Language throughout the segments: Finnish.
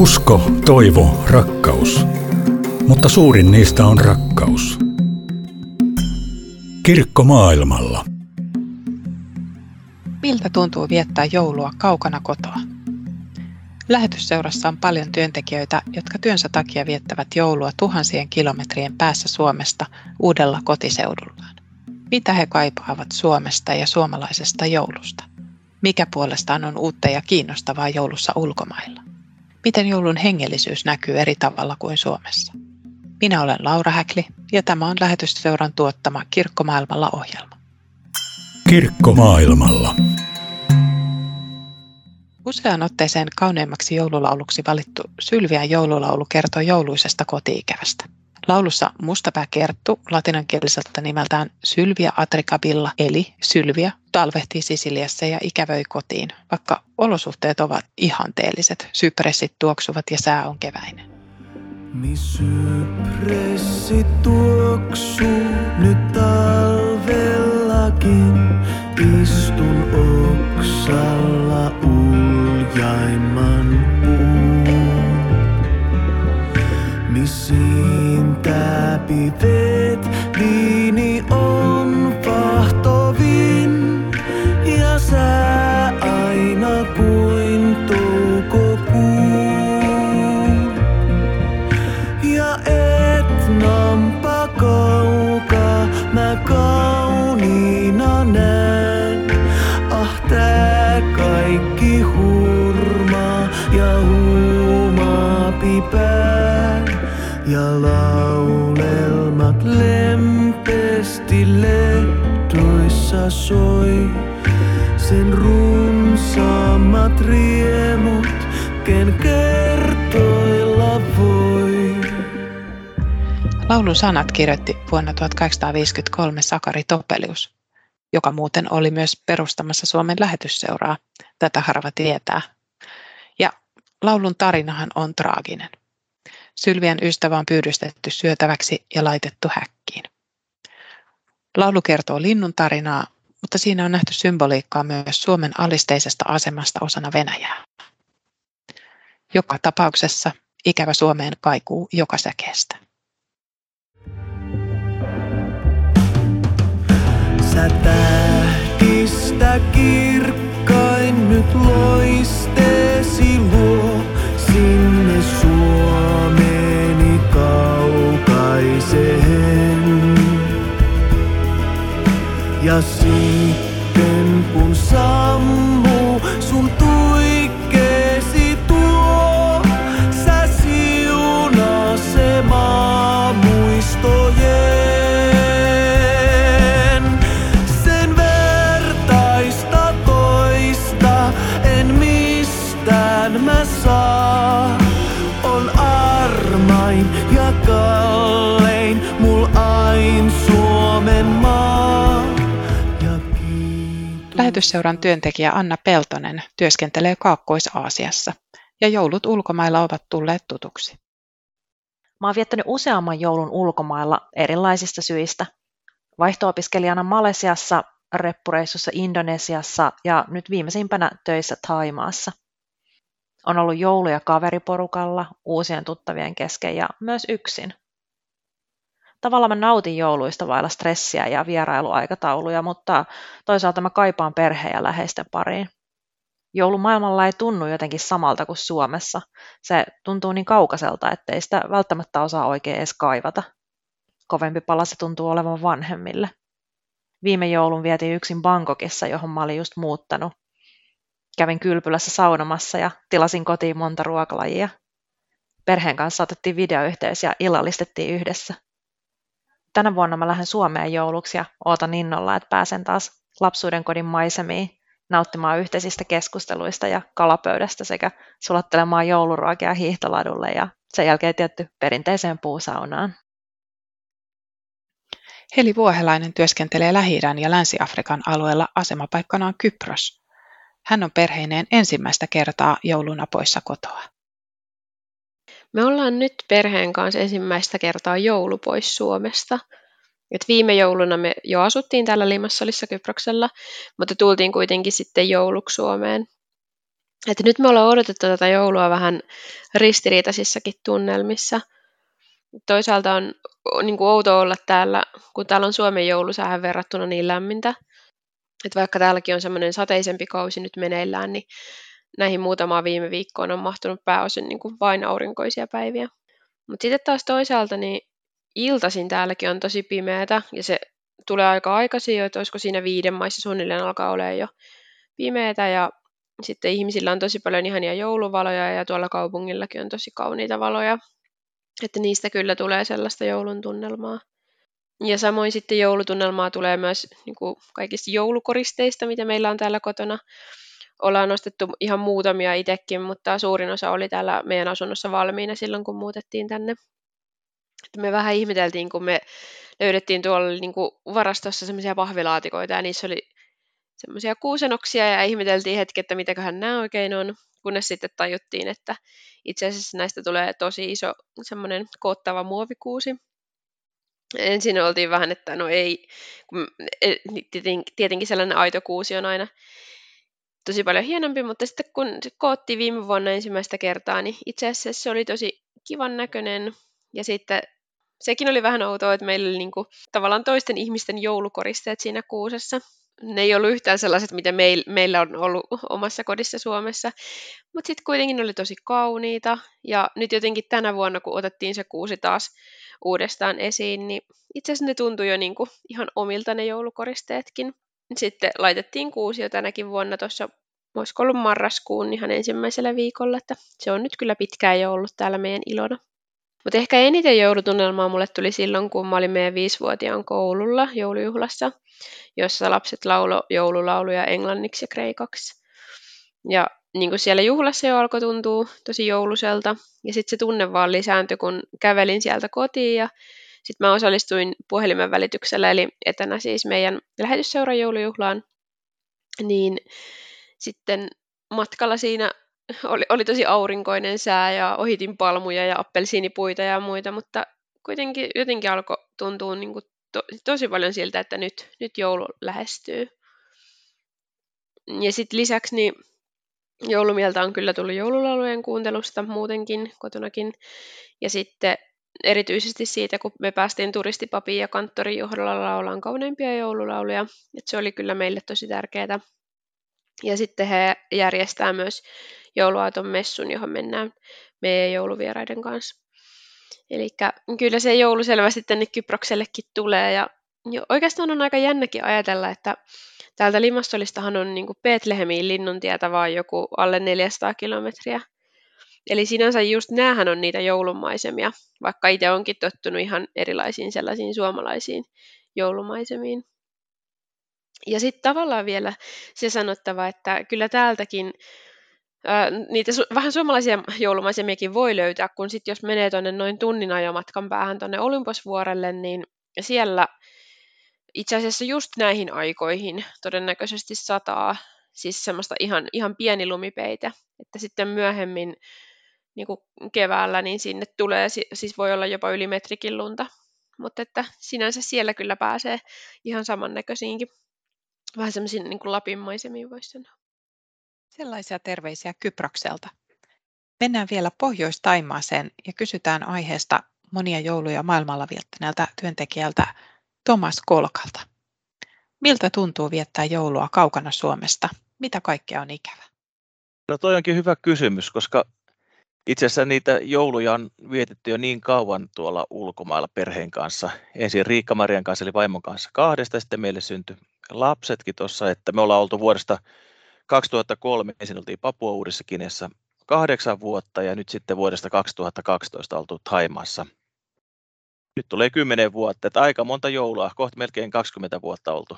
Usko, toivo, rakkaus. Mutta suurin niistä on rakkaus. Kirkko maailmalla. Miltä tuntuu viettää joulua kaukana kotoa? Lähetysseurassa on paljon työntekijöitä, jotka työnsä takia viettävät joulua tuhansien kilometrien päässä Suomesta uudella kotiseudullaan. Mitä he kaipaavat Suomesta ja suomalaisesta joulusta? Mikä puolestaan on uutta ja kiinnostavaa joulussa ulkomailla? Miten joulun hengellisyys näkyy eri tavalla kuin Suomessa? Minä olen Laura Häkli ja tämä on Lähetysseuran tuottama Kirkkomaailmalla ohjelma. Kirkkomaailmalla. Useaan otteeseen kauneimmaksi joululauluksi valittu Sylvian joululaulu kertoo jouluisesta kotiikävästä. Laulussa Mustapää Kerttu, latinankieliseltä nimeltään Sylvia Atricabilla, eli Sylvia, talvehtii Sisiliassa ja ikävöi kotiin, vaikka olosuhteet ovat ihanteelliset, sypressit tuoksuvat ja sää on keväinen. Mi sypressit tuoksuu nyt talvellakin, istun oksalla uljaimman puun. Missiin happy bit. Lempesti lehdoissa soi. Sen runsaammat riemut, ken kertoilla voi. Laulun sanat kirjoitti vuonna 1853 Sakari Topelius, joka muuten oli myös perustamassa Suomen lähetysseuraa. Tätä harva tietää. Ja laulun tarinahan on traaginen. Sylvian ystävä on pyydystetty syötäväksi ja laitettu häkkiin. Laulu kertoo linnun tarinaa, mutta siinä on nähty symboliikkaa myös Suomen alisteisesta asemasta osana Venäjää. Joka tapauksessa ikävä Suomeen kaikuu joka säkeestä. Sä tähdistä kirkkain nyt loisteesi luo sinne Suomeni Lähetysseuran työntekijä Anna Peltonen työskentelee Kaakkois-Aasiassa ja joulut ulkomailla ovat tulleet tutuksi. Mä oon viettänyt useamman joulun ulkomailla erilaisista syistä. Vaihto-opiskelijana Malesiassa, reppureissussa Indonesiassa ja nyt viimeisimpänä töissä Taimaassa. On ollut jouluja kaveriporukalla, uusien tuttavien kesken ja myös yksin. Tavallaan mä nautin jouluista vailla stressiä ja vierailuaikatauluja, mutta toisaalta mä kaipaan perheen ja läheisten pariin. Joulumaailmalla ei tunnu jotenkin samalta kuin Suomessa. Se tuntuu niin kaukaiselta, ettei sitä välttämättä osaa oikein edes kaivata. Kovempi pala se tuntuu olevan vanhemmille. Viime joulun vietiin yksin Bangkokissa, johon mä olin just muuttanut. Kävin kylpylässä saunomassa ja tilasin kotiin monta ruokalajia. Perheen kanssa otettiin videoyhteys ja illallistettiin yhdessä. Tänä vuonna mä lähden Suomeen jouluksi ja ootan innolla, että pääsen taas lapsuuden kodin maisemiin nauttimaan yhteisistä keskusteluista ja kalapöydästä sekä sulattelemaan jouluruokia hiihtoladulle ja sen jälkeen tietty perinteiseen puusaunaan. Heli Vuohelainen työskentelee lähi ja Länsi-Afrikan alueella asemapaikkana Kypros. Hän on perheineen ensimmäistä kertaa jouluna poissa kotoa. Me ollaan nyt perheen kanssa ensimmäistä kertaa joulu pois Suomesta. Et viime jouluna me jo asuttiin täällä Limassolissa Kyproksella, mutta tultiin kuitenkin sitten jouluksi Suomeen. Että nyt me ollaan odotettu tätä joulua vähän ristiriitaisissakin tunnelmissa. Toisaalta on niin kuin outo olla täällä, kun täällä on Suomen joulusäähän verrattuna niin lämmintä. Että vaikka täälläkin on semmoinen sateisempi kausi nyt meneillään, niin näihin muutamaan viime viikkoon on mahtunut pääosin niin kuin vain aurinkoisia päiviä. Mutta sitten taas toisaalta niin iltaisin täälläkin on tosi pimeätä ja se tulee aika aikaisin jo, että olisiko siinä viiden maissa suunnilleen alkaa olemaan jo pimeätä ja sitten ihmisillä on tosi paljon ihania jouluvaloja ja tuolla kaupungillakin on tosi kauniita valoja. Että niistä kyllä tulee sellaista joulun tunnelmaa. Ja samoin sitten joulutunnelmaa tulee myös niin kuin kaikista joulukoristeista, mitä meillä on täällä kotona. Ollaan nostettu ihan muutamia itsekin, mutta suurin osa oli täällä meidän asunnossa valmiina silloin, kun muutettiin tänne. Että me vähän ihmeteltiin, kun me löydettiin tuolla niin kuin varastossa semmoisia pahvilaatikoita ja niissä oli semmoisia kuusenoksia ja ihmeteltiin hetki, että mitäköhän nämä oikein on, kunnes sitten tajuttiin, että itse asiassa näistä tulee tosi iso semmoinen koottava muovikuusi. Ensin oltiin vähän, että no ei, e, tietenkin sellainen aito kuusi on aina tosi paljon hienompi, mutta sitten kun se koottiin viime vuonna ensimmäistä kertaa, niin itse asiassa se oli tosi kivan näköinen. Ja sitten sekin oli vähän outoa, että meillä oli niinku tavallaan toisten ihmisten joulukoristeet siinä kuusessa ne ei ollut yhtään sellaiset, mitä meil, meillä on ollut omassa kodissa Suomessa. Mutta sitten kuitenkin ne oli tosi kauniita. Ja nyt jotenkin tänä vuonna, kun otettiin se kuusi taas uudestaan esiin, niin itse asiassa ne tuntui jo niinku ihan omilta ne joulukoristeetkin. Sitten laitettiin kuusi jo tänäkin vuonna tuossa, voisiko ollut marraskuun ihan ensimmäisellä viikolla, että se on nyt kyllä pitkään jo ollut täällä meidän ilona. Mutta ehkä eniten joulutunnelmaa mulle tuli silloin, kun mä olin meidän viisivuotiaan koululla joulujuhlassa, jossa lapset laulo joululauluja englanniksi ja kreikaksi. Ja niin kuin siellä juhlassa jo alkoi tuntua tosi jouluselta. Ja sitten se tunne vaan lisääntyi, kun kävelin sieltä kotiin ja sitten mä osallistuin puhelimen välityksellä, eli etänä siis meidän lähetysseuran joulujuhlaan. Niin sitten matkalla siinä oli, oli tosi aurinkoinen sää ja ohitin palmuja ja appelsiinipuita ja muita, mutta kuitenkin jotenkin alkoi tuntua niin kuin to, tosi paljon siltä, että nyt, nyt joulu lähestyy. Ja sitten lisäksi niin joulumieltä on kyllä tullut joululaulujen kuuntelusta muutenkin kotonakin. Ja sitten erityisesti siitä, kun me päästiin turistipapiin ja kanttorin johdolla laulaan kauneimpia joululauluja. Et se oli kyllä meille tosi tärkeää. Ja sitten he järjestää myös jouluaaton messun, johon mennään meidän jouluvieraiden kanssa. Eli kyllä se joulu selvästi tänne Kyproksellekin tulee ja oikeastaan on aika jännäkin ajatella, että täältä Limastolistahan on niin Betlehemiin linnuntietä vaan joku alle 400 kilometriä. Eli sinänsä just näähän on niitä joulumaisemia, vaikka itse onkin tottunut ihan erilaisiin sellaisiin suomalaisiin joulumaisemiin. Ja sitten tavallaan vielä se sanottava, että kyllä täältäkin niitä su- vähän suomalaisia joulumaisemiakin voi löytää, kun sitten jos menee tuonne noin tunnin ajomatkan päähän tuonne Olymposvuorelle, niin siellä itse asiassa just näihin aikoihin todennäköisesti sataa siis semmoista ihan, ihan pieni lumipeite, että sitten myöhemmin niin kuin keväällä, niin sinne tulee, siis voi olla jopa yli metrikin lunta, mutta että sinänsä siellä kyllä pääsee ihan samannäköisiinkin, vähän semmoisiin niin kuin Lapin maisemiin voisi sanoa. Sellaisia terveisiä Kyprokselta. Mennään vielä Pohjois-Taimaaseen ja kysytään aiheesta monia jouluja maailmalla viettäneeltä työntekijältä Thomas Kolkalta. Miltä tuntuu viettää joulua kaukana Suomesta? Mitä kaikkea on ikävä? No toi onkin hyvä kysymys, koska itse asiassa niitä jouluja on vietetty jo niin kauan tuolla ulkomailla perheen kanssa. Ensin Riikka-Marian kanssa eli vaimon kanssa kahdesta, sitten meille syntyi lapsetkin tuossa, että me ollaan oltu vuodesta 2003 ensin oltiin Papua Uudessa Kinessä kahdeksan vuotta ja nyt sitten vuodesta 2012 oltu Taimaassa. Nyt tulee kymmenen vuotta, että aika monta joulua, kohta melkein 20 vuotta oltu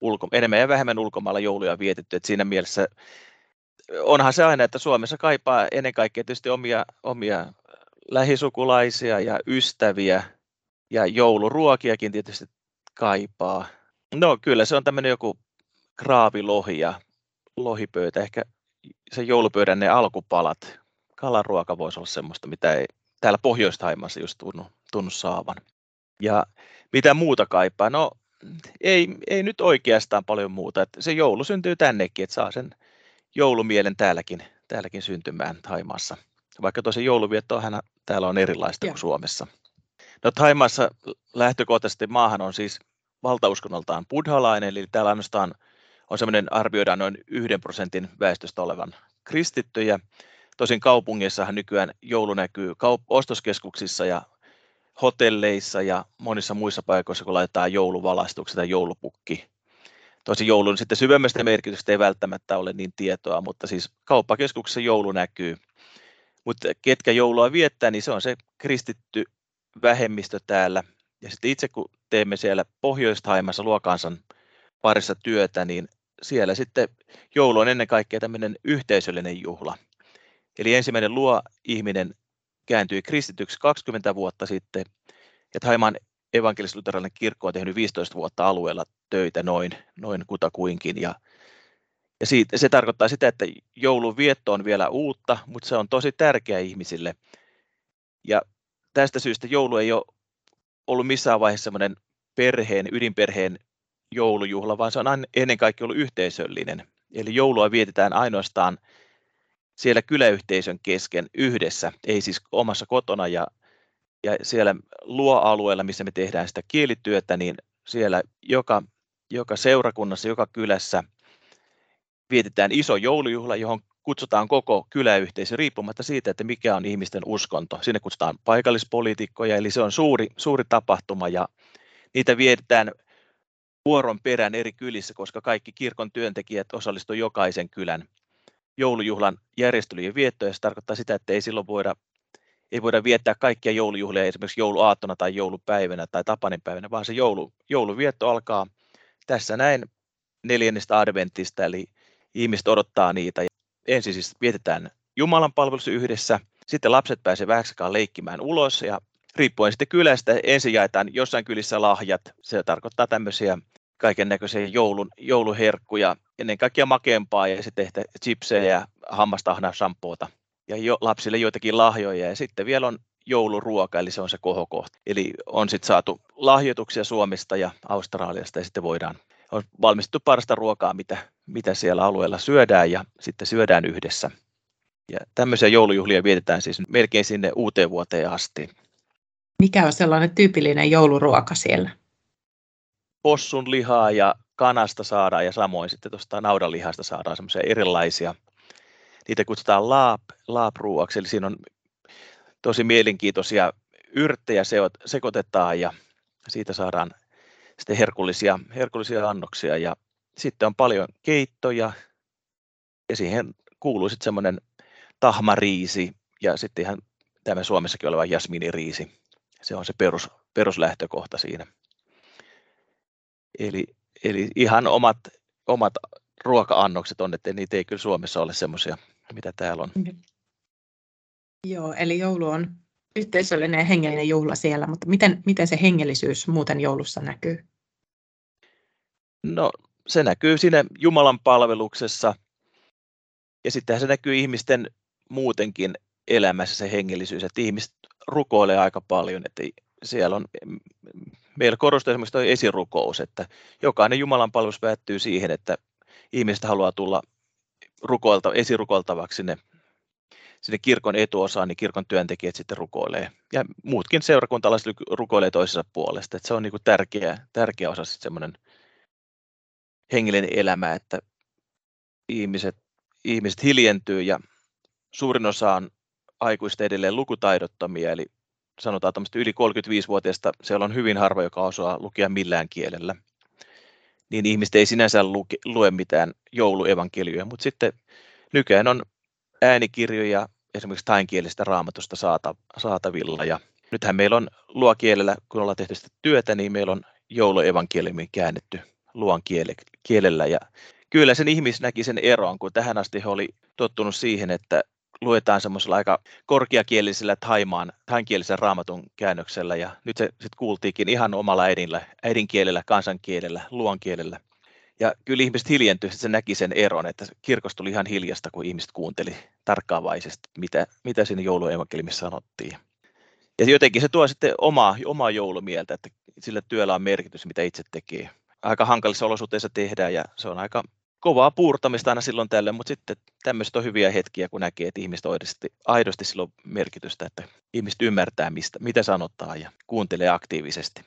ulko, enemmän ja vähemmän ulkomailla jouluja vietetty. Että siinä mielessä onhan se aina, että Suomessa kaipaa ennen kaikkea tietysti omia, omia lähisukulaisia ja ystäviä ja jouluruokiakin tietysti kaipaa. No kyllä se on tämmöinen joku kraavilohi ja lohipöytä, ehkä se joulupöydän ne alkupalat. Kalaruoka voisi olla semmoista, mitä ei täällä pohjois just tunnu, tunnu saavan. Ja mitä muuta kaipaa? No ei, ei nyt oikeastaan paljon muuta. Että se joulu syntyy tännekin, että saa sen joulumielen täälläkin, täälläkin syntymään Taimaassa. Vaikka tosi jouluviettohan täällä on erilaista Joo. kuin Suomessa. No Taimaassa lähtökohtaisesti maahan on siis valtauskonnoltaan buddhalainen, eli täällä ainoastaan on semmoinen arvioidaan noin yhden prosentin väestöstä olevan kristittyjä. Tosin kaupungeissahan nykyään joulu näkyy kaup- ostoskeskuksissa ja hotelleissa ja monissa muissa paikoissa, kun laitetaan jouluvalastukset tai joulupukki. Tosin joulun sitten syvemmästä merkitystä ei välttämättä ole niin tietoa, mutta siis kauppakeskuksessa joulu näkyy. Mutta ketkä joulua viettää, niin se on se kristitty vähemmistö täällä. Ja sitten itse kun teemme siellä Pohjois-Taimassa luokansan parissa työtä, niin siellä sitten joulu on ennen kaikkea tämmöinen yhteisöllinen juhla. Eli ensimmäinen luo ihminen kääntyi kristityksi 20 vuotta sitten, ja Thaimaan evankelis-luterilainen kirkko on tehnyt 15 vuotta alueella töitä noin, noin kutakuinkin, ja, ja siitä, se tarkoittaa sitä, että joulun vietto on vielä uutta, mutta se on tosi tärkeä ihmisille. Ja tästä syystä joulu ei ole ollut missään vaiheessa semmoinen perheen, ydinperheen joulujuhla, vaan se on ennen kaikkea ollut yhteisöllinen. Eli joulua vietetään ainoastaan siellä kyläyhteisön kesken yhdessä, ei siis omassa kotona ja, ja siellä luoalueella, missä me tehdään sitä kielityötä, niin siellä joka, joka seurakunnassa, joka kylässä vietetään iso joulujuhla, johon kutsutaan koko kyläyhteisö riippumatta siitä, että mikä on ihmisten uskonto. Sinne kutsutaan paikallispoliitikkoja, eli se on suuri, suuri tapahtuma ja niitä vietetään vuoron perään eri kylissä, koska kaikki kirkon työntekijät osallistuivat jokaisen kylän joulujuhlan järjestelyjen viettoon, se tarkoittaa sitä, että ei silloin voida, ei voida viettää kaikkia joulujuhlia esimerkiksi jouluaattona tai joulupäivänä tai tapaninpäivänä, vaan se joulu, jouluvietto alkaa tässä näin neljännestä adventista, eli ihmiset odottaa niitä. Ensin siis vietetään Jumalan palvelus yhdessä, sitten lapset pääsevät vähäksi leikkimään ulos ja riippuen sitten kylästä ensin jaetaan jossain kylissä lahjat. Se tarkoittaa tämmöisiä kaiken näköisiä joulun, jouluherkkuja, ennen kaikkea makeampaa ja sitten ehkä chipsejä ja hammastahna shampoota ja jo, lapsille joitakin lahjoja ja sitten vielä on jouluruoka, eli se on se kohokohta. Eli on sitten saatu lahjoituksia Suomesta ja Australiasta ja sitten voidaan, on valmistettu parasta ruokaa, mitä, mitä siellä alueella syödään ja sitten syödään yhdessä. Ja tämmöisiä joulujuhlia vietetään siis melkein sinne uuteen vuoteen asti. Mikä on sellainen tyypillinen jouluruoka siellä? possun lihaa ja kanasta saadaan ja samoin sitten tuosta naudanlihasta saadaan semmoisia erilaisia. Niitä kutsutaan laap, laapruuaksi, eli siinä on tosi mielenkiintoisia yrttejä sekoitetaan ja siitä saadaan sitten herkullisia, herkullisia annoksia ja sitten on paljon keittoja ja siihen kuuluu sitten semmoinen tahmariisi ja sitten ihan tämä Suomessakin oleva jasminiriisi. Se on se perus, peruslähtökohta siinä. Eli, eli ihan omat, omat ruoka-annokset on, että niitä ei kyllä Suomessa ole semmoisia, mitä täällä on. Joo, eli joulu on yhteisöllinen ja hengellinen juhla siellä, mutta miten, miten se hengellisyys muuten joulussa näkyy? No se näkyy siinä Jumalan palveluksessa ja sittenhän se näkyy ihmisten muutenkin elämässä se hengellisyys, että ihmiset rukoilee aika paljon, että siellä on meillä korostuu esimerkiksi tuo esirukous, että jokainen Jumalan palvelus päättyy siihen, että ihmiset haluaa tulla rukoilta, esirukoiltavaksi sinne, sinne kirkon etuosaan, niin kirkon työntekijät sitten rukoilee. Ja muutkin seurakuntalaiset rukoilee toisensa puolesta. Että se on niin kuin tärkeä, tärkeä osa sitten semmoinen hengellinen elämä, että ihmiset, ihmiset hiljentyy ja suurin osa on aikuista edelleen lukutaidottomia, eli sanotaan tämmöistä yli 35-vuotiaista, siellä on hyvin harva, joka osaa lukea millään kielellä. Niin ihmiset ei sinänsä luke, lue mitään jouluevankelioja, mutta sitten nykyään on äänikirjoja esimerkiksi tainkielistä raamatusta saata, saatavilla. Ja nythän meillä on luokielellä, kun ollaan tehty sitä työtä, niin meillä on jouluevankeliumi käännetty luon kielellä. Ja kyllä sen ihmis näki sen eron, kun tähän asti he oli tottunut siihen, että luetaan semmoisella aika korkeakielisellä taimaan, tainkielisen raamatun käännöksellä ja nyt se sitten kuultiinkin ihan omalla äidinllä, äidinkielellä, kansankielellä, luonkielellä. Ja kyllä ihmiset hiljentyi, että se näki sen eron, että kirkosta tuli ihan hiljasta, kun ihmiset kuunteli tarkkaavaisesti, mitä, mitä siinä jouluevankelimissa sanottiin. Ja jotenkin se tuo sitten omaa, omaa joulumieltä, että sillä työllä on merkitys, mitä itse tekee. Aika hankalissa olosuhteissa tehdään ja se on aika kovaa puurtamista aina silloin tällöin, mutta sitten tämmöiset on hyviä hetkiä, kun näkee, että ihmiset aidosti, aidosti silloin merkitystä, että ihmiset ymmärtää, mistä, mitä sanotaan ja kuuntelee aktiivisesti.